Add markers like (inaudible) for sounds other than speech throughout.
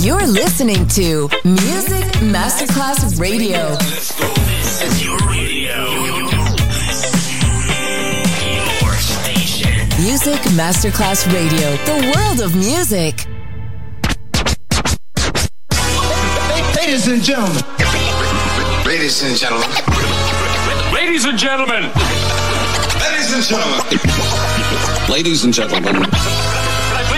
You're listening to Music Masterclass Radio. This is your radio. Your station. Music Masterclass Radio, the world of music. Ladies and gentlemen. Ladies and gentlemen. Ladies and gentlemen. Ladies and gentlemen. Ladies and gentlemen. Can I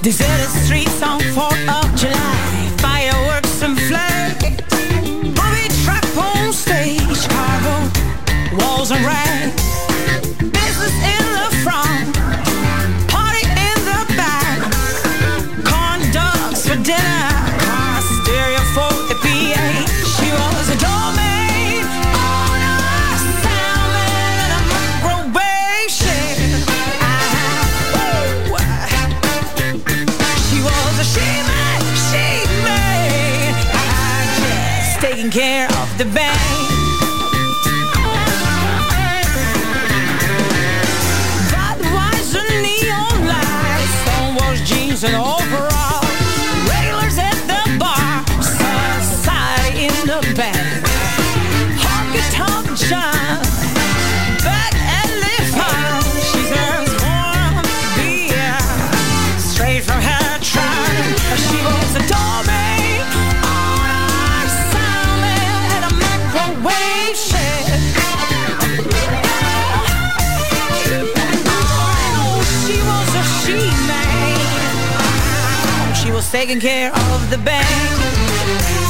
Streets the bank. Taking care of the bank.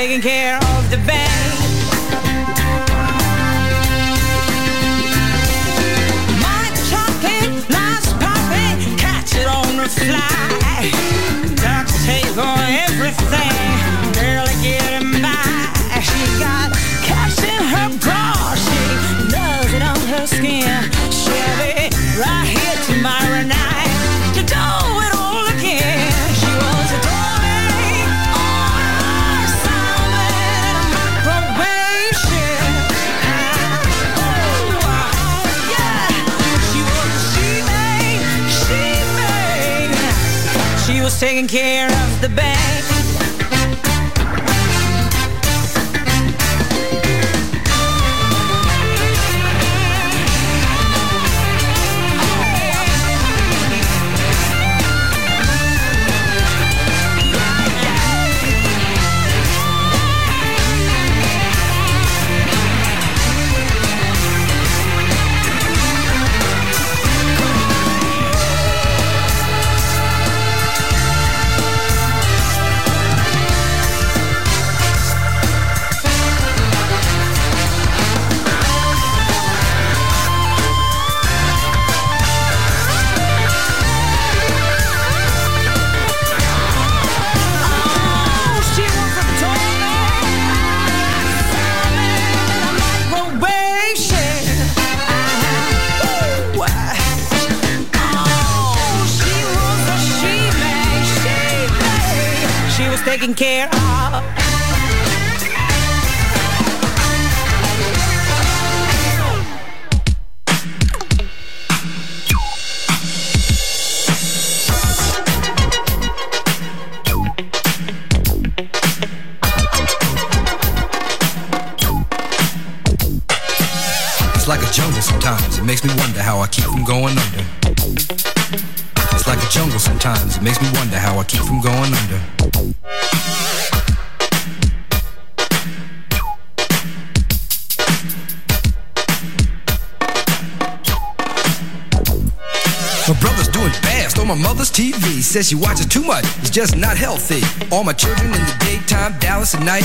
Taking care of the bank. Money talking, lies popping, catch it on the fly. Ducks take on everything, taking care of the bank. Says she watches too much, it's just not healthy. All my children in the daytime, Dallas at night.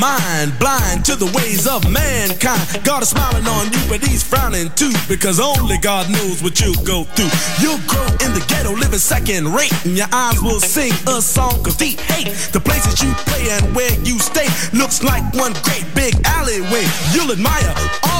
Mind, blind to the ways of mankind. God is smiling on you, but he's frowning too, because only God knows what you'll go through. You'll grow in the ghetto, living second rate, and your eyes will sing a song of deep hate. The places you play and where you stay looks like one great big alleyway. You'll admire all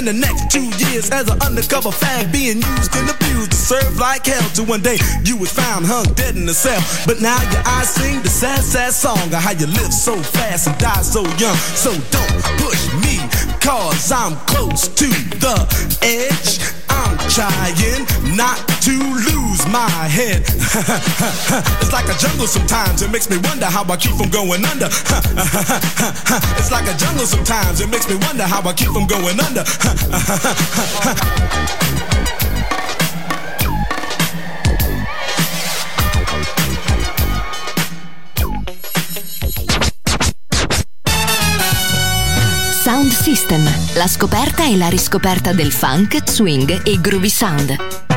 Spend the next two years as an undercover fag, being used and abused to serve like hell. Till one day you was found hung dead in a cell. But now your eyes sing the sad, sad song of how you live so fast and die so young. So don't push me, cause I'm close to the edge. I'm trying not to lose my head. (laughs) it's like a jungle sometimes, it makes me wonder how I keep from going under. (laughs) it's like a jungle sometimes, it makes me wonder how I keep from going under. (laughs) Sound System, la scoperta e la riscoperta del funk, swing e groovy sound.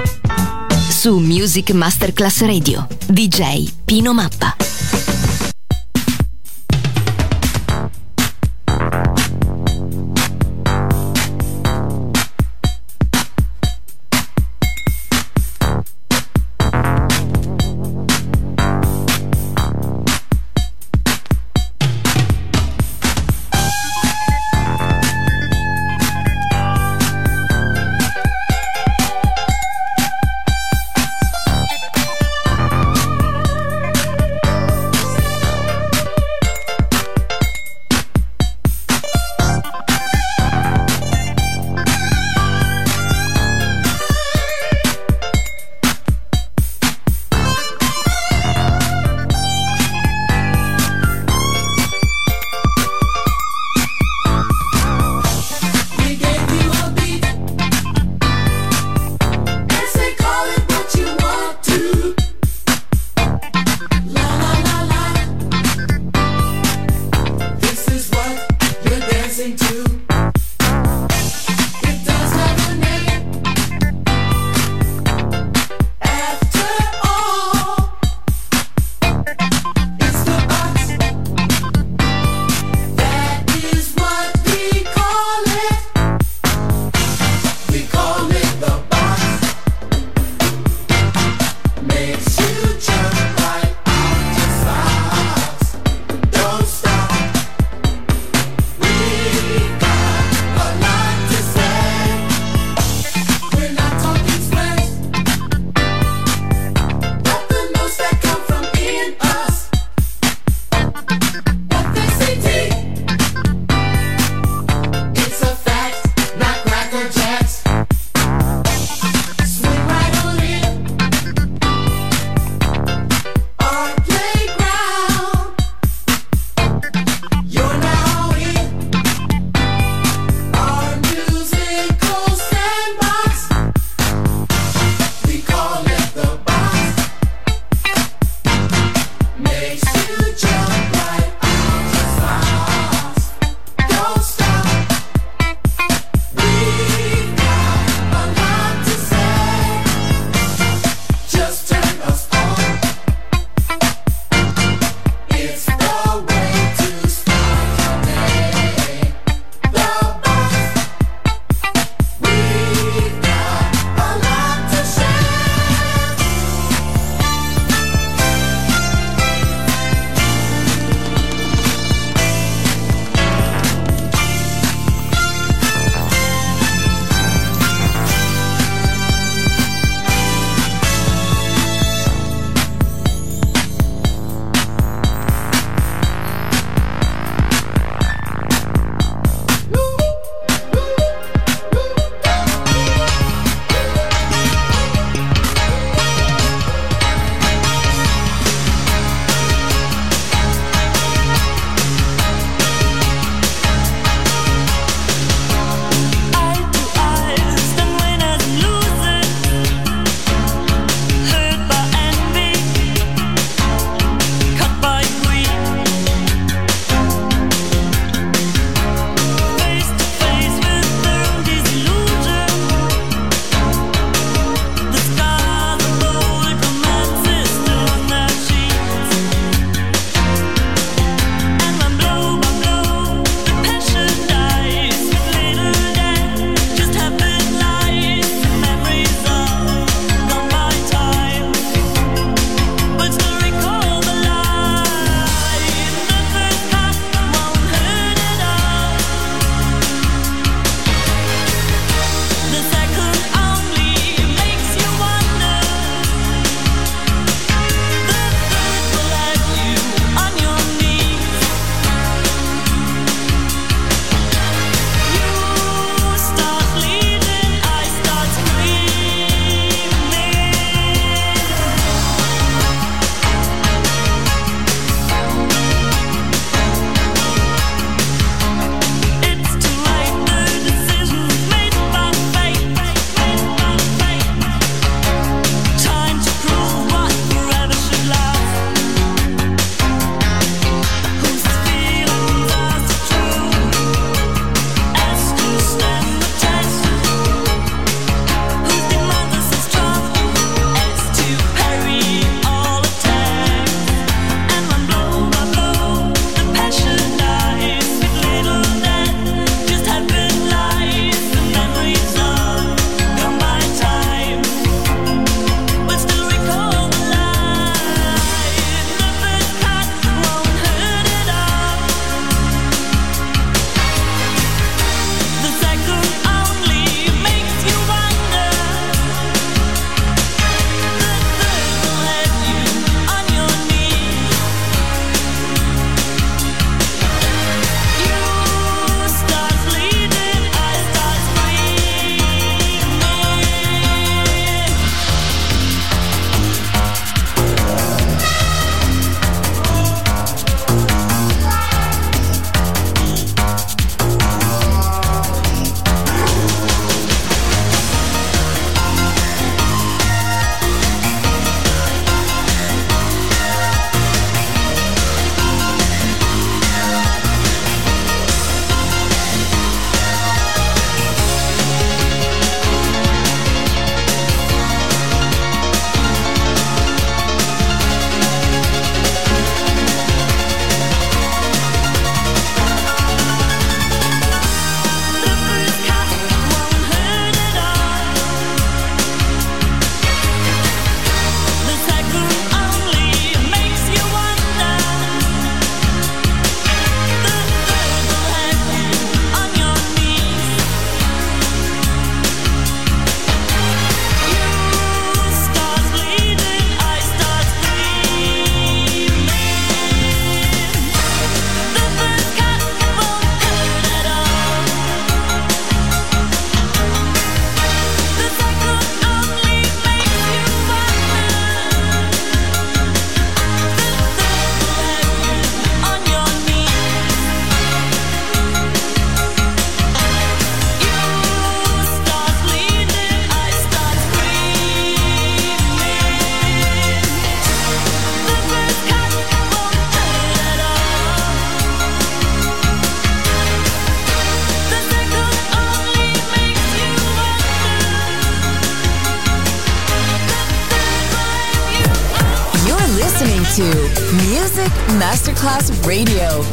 Su Music Masterclass Radio, DJ Pino Mappa. Masterclass Radio,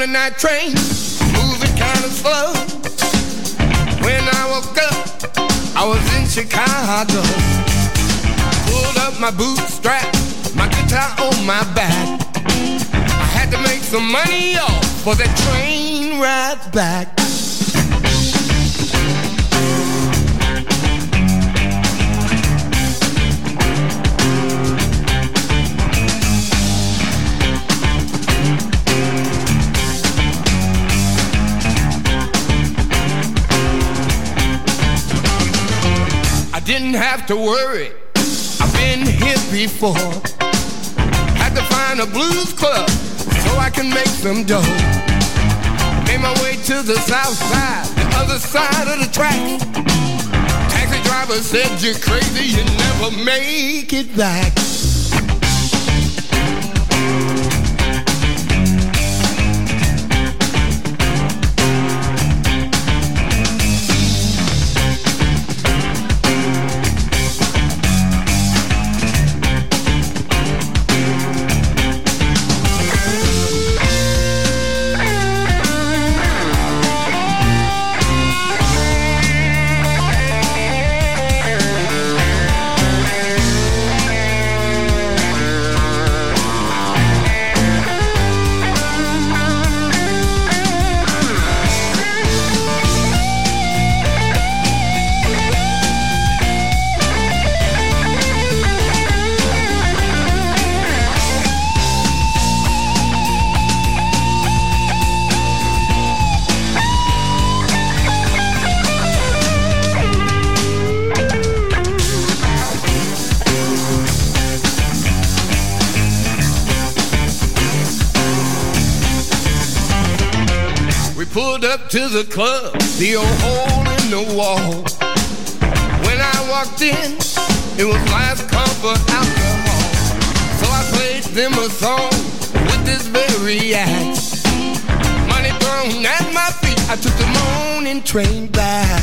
On a night train, moving kind of slow. When I woke up, I was in Chicago. Pulled up my bootstrap, my guitar on my back. I had to make some money off for that train ride back. Didn't have to worry. I've been here before. Had to find a blues club so I can make some dough. Made my way to the south side, the other side of the track. Taxi driver said you're crazy, you never make it back. To the club, the old hole in the wall. When I walked in, it was last call for alcohol. So I played them a song with this very act. Money thrown at my feet, I took the morning train back.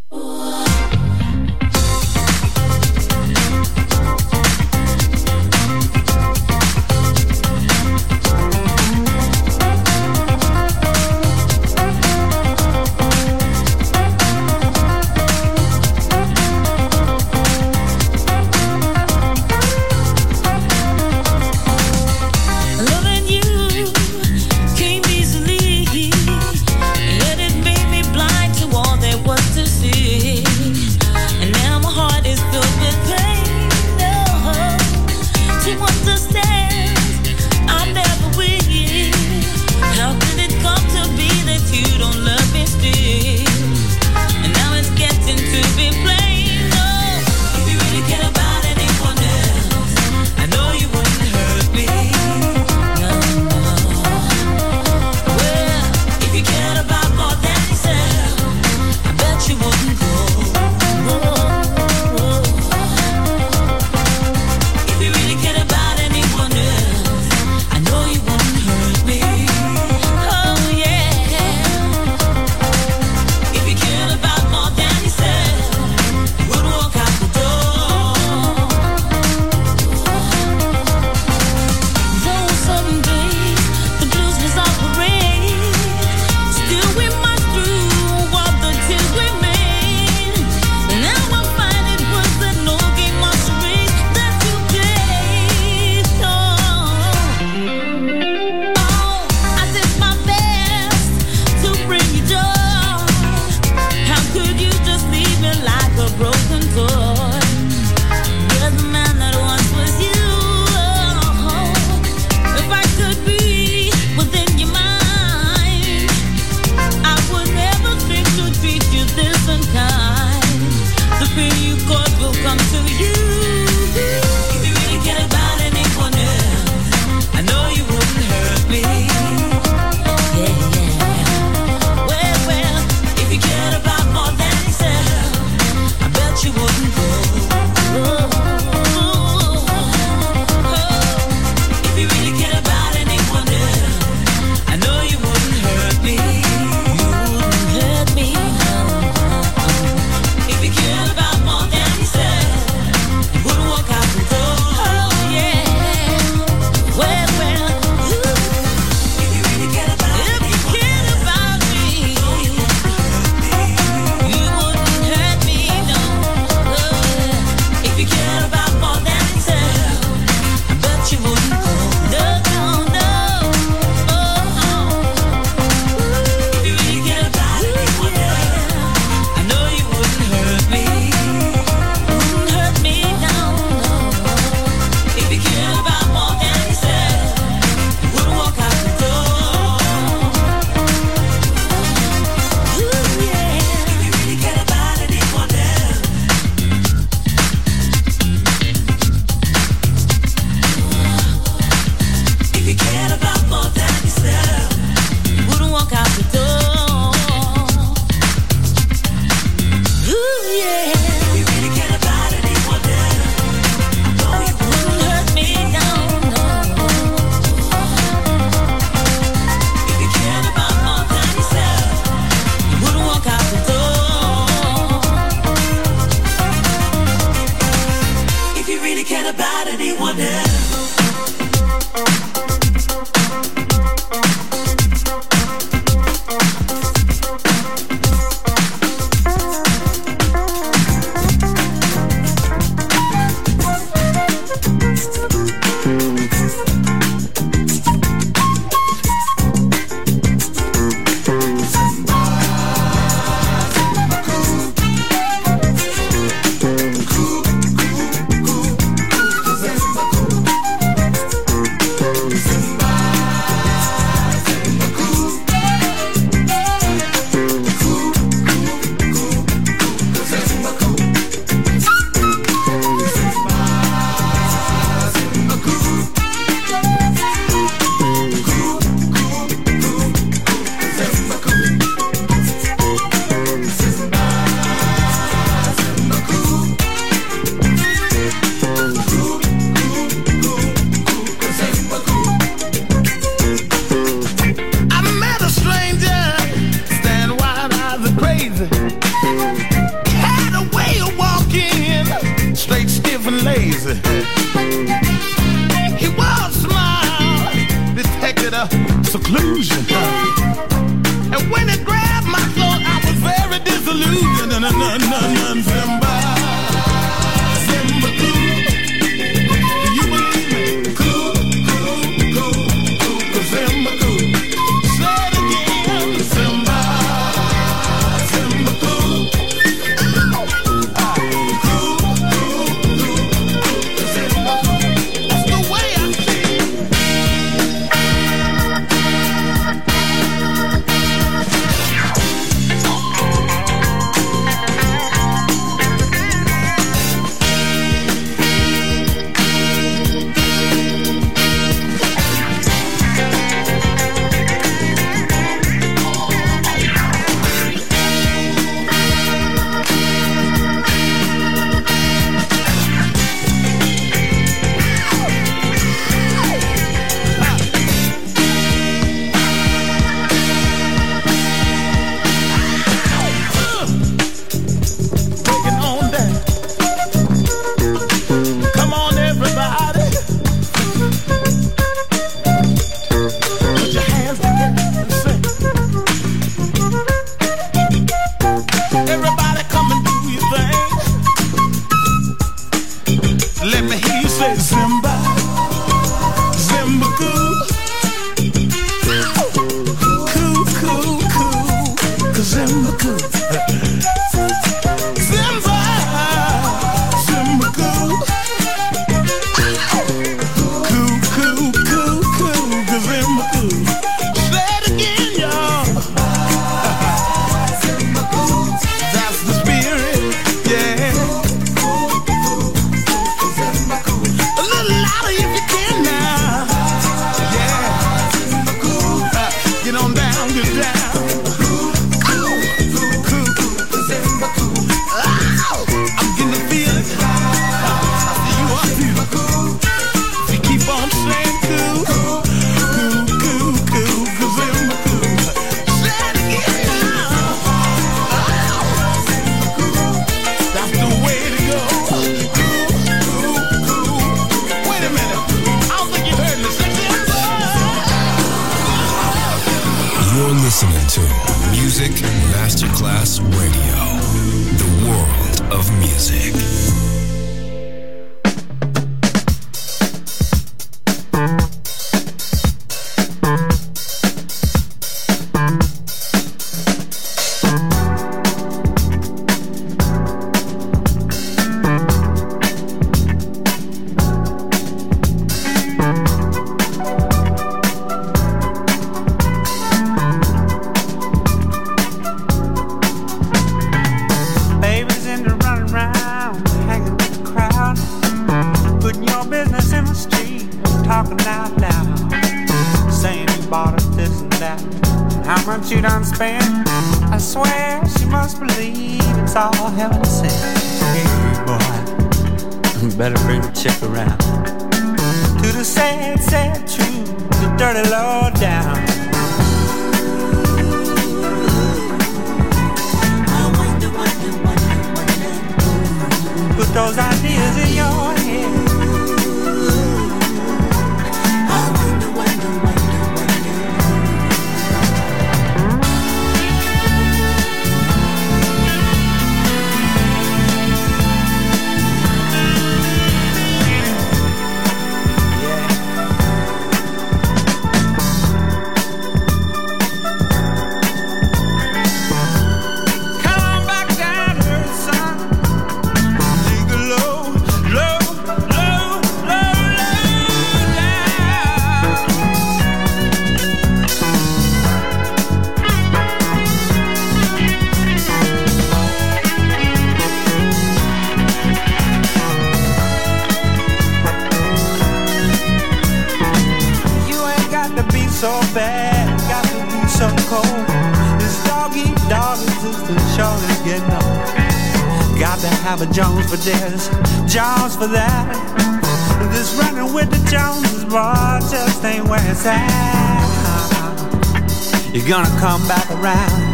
You're gonna come back around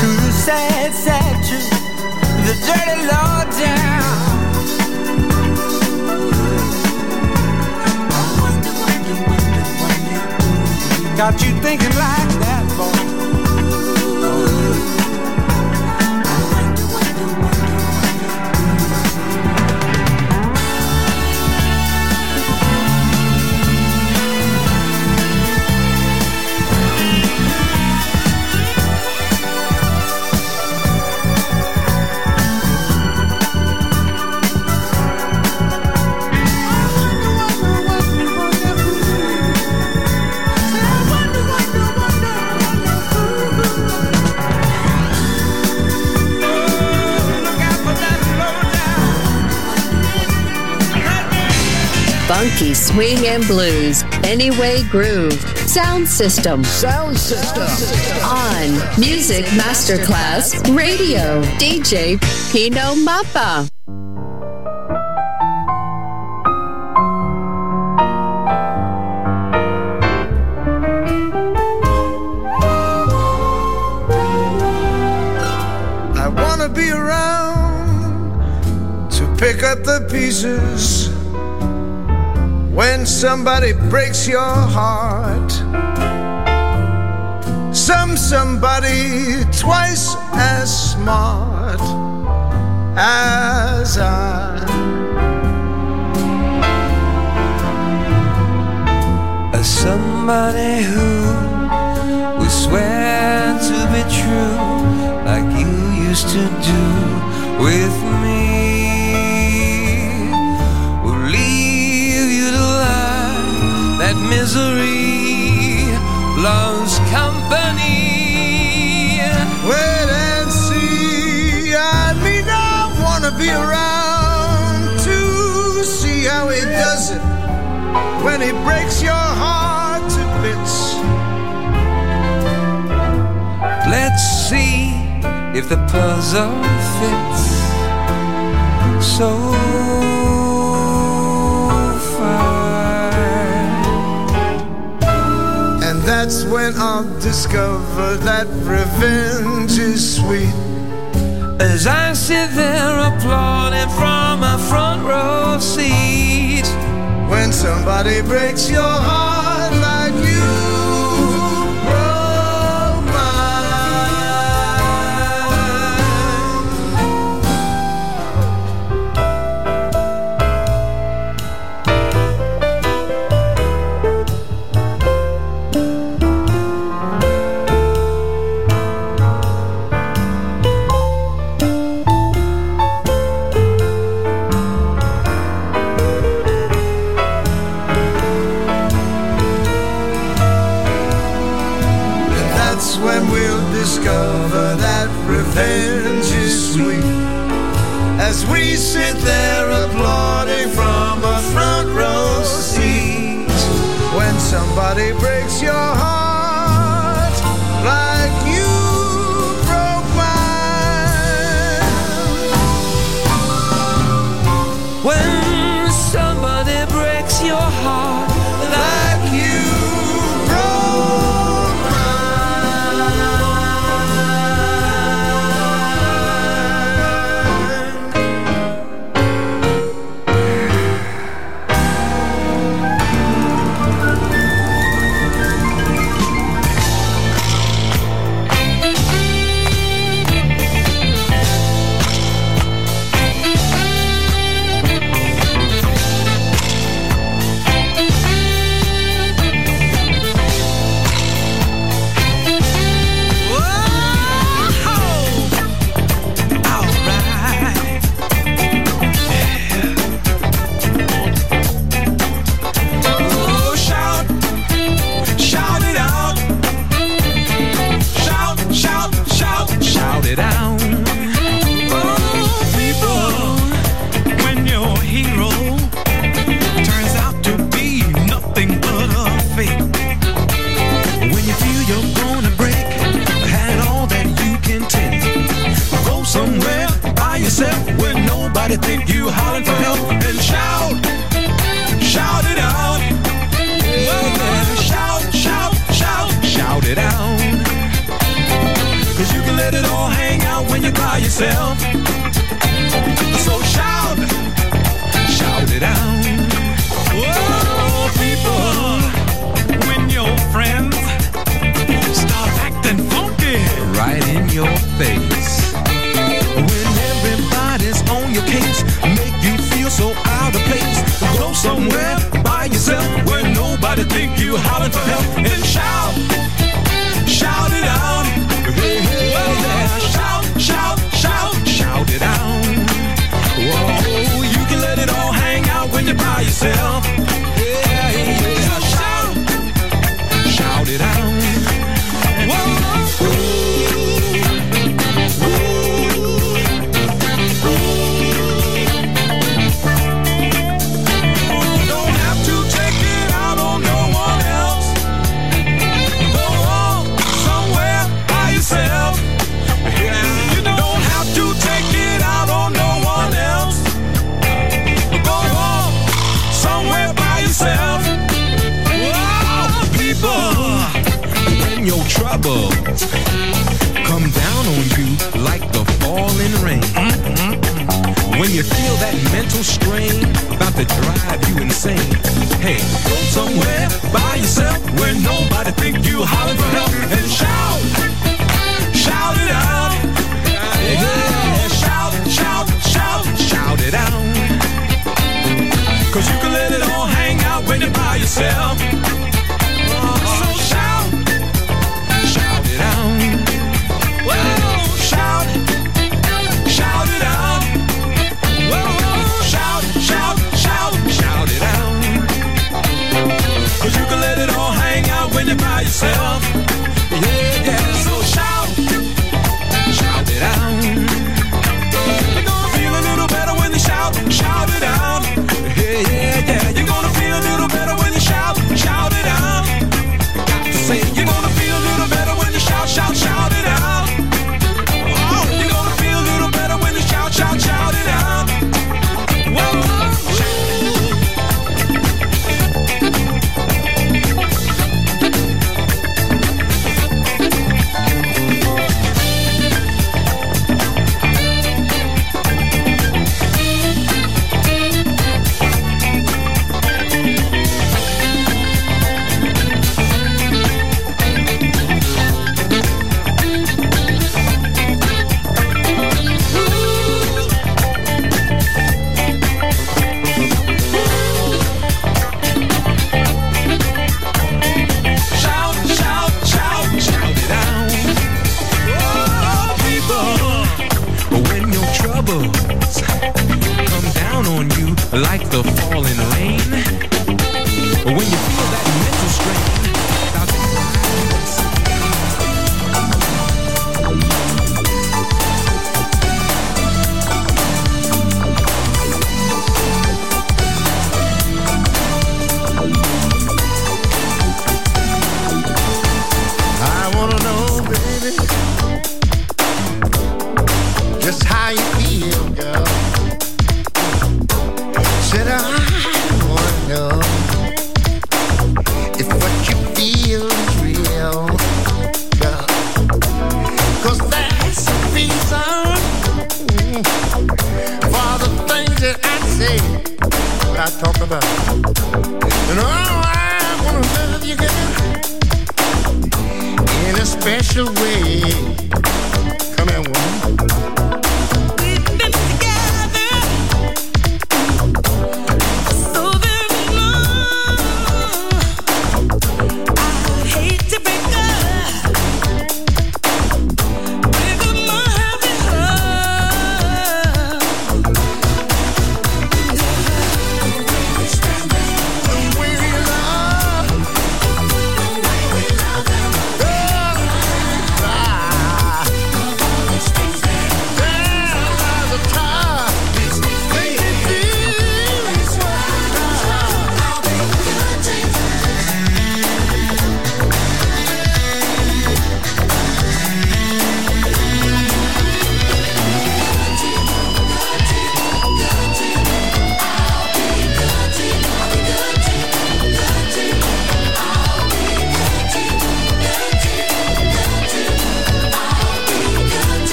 to the sad, sad truth, the dirty law down. Got you thinking like that, boy. Funky swing and blues. Anyway groove. Sound system. Sound system. On Music Masterclass Radio. DJ Pino Mappa. I wanna be around to pick up the pieces somebody breaks your heart. Some somebody twice as smart as I. As somebody who will swear to be true like you used to do with me. Misery loves company. Wait and see. I mean, I wanna be around to see how he does it when he breaks your heart to bits. Let's see if the puzzle fits so that's when I'll discover that revenge is sweet. As I sit there applauding from my front row seat. When somebody breaks your heart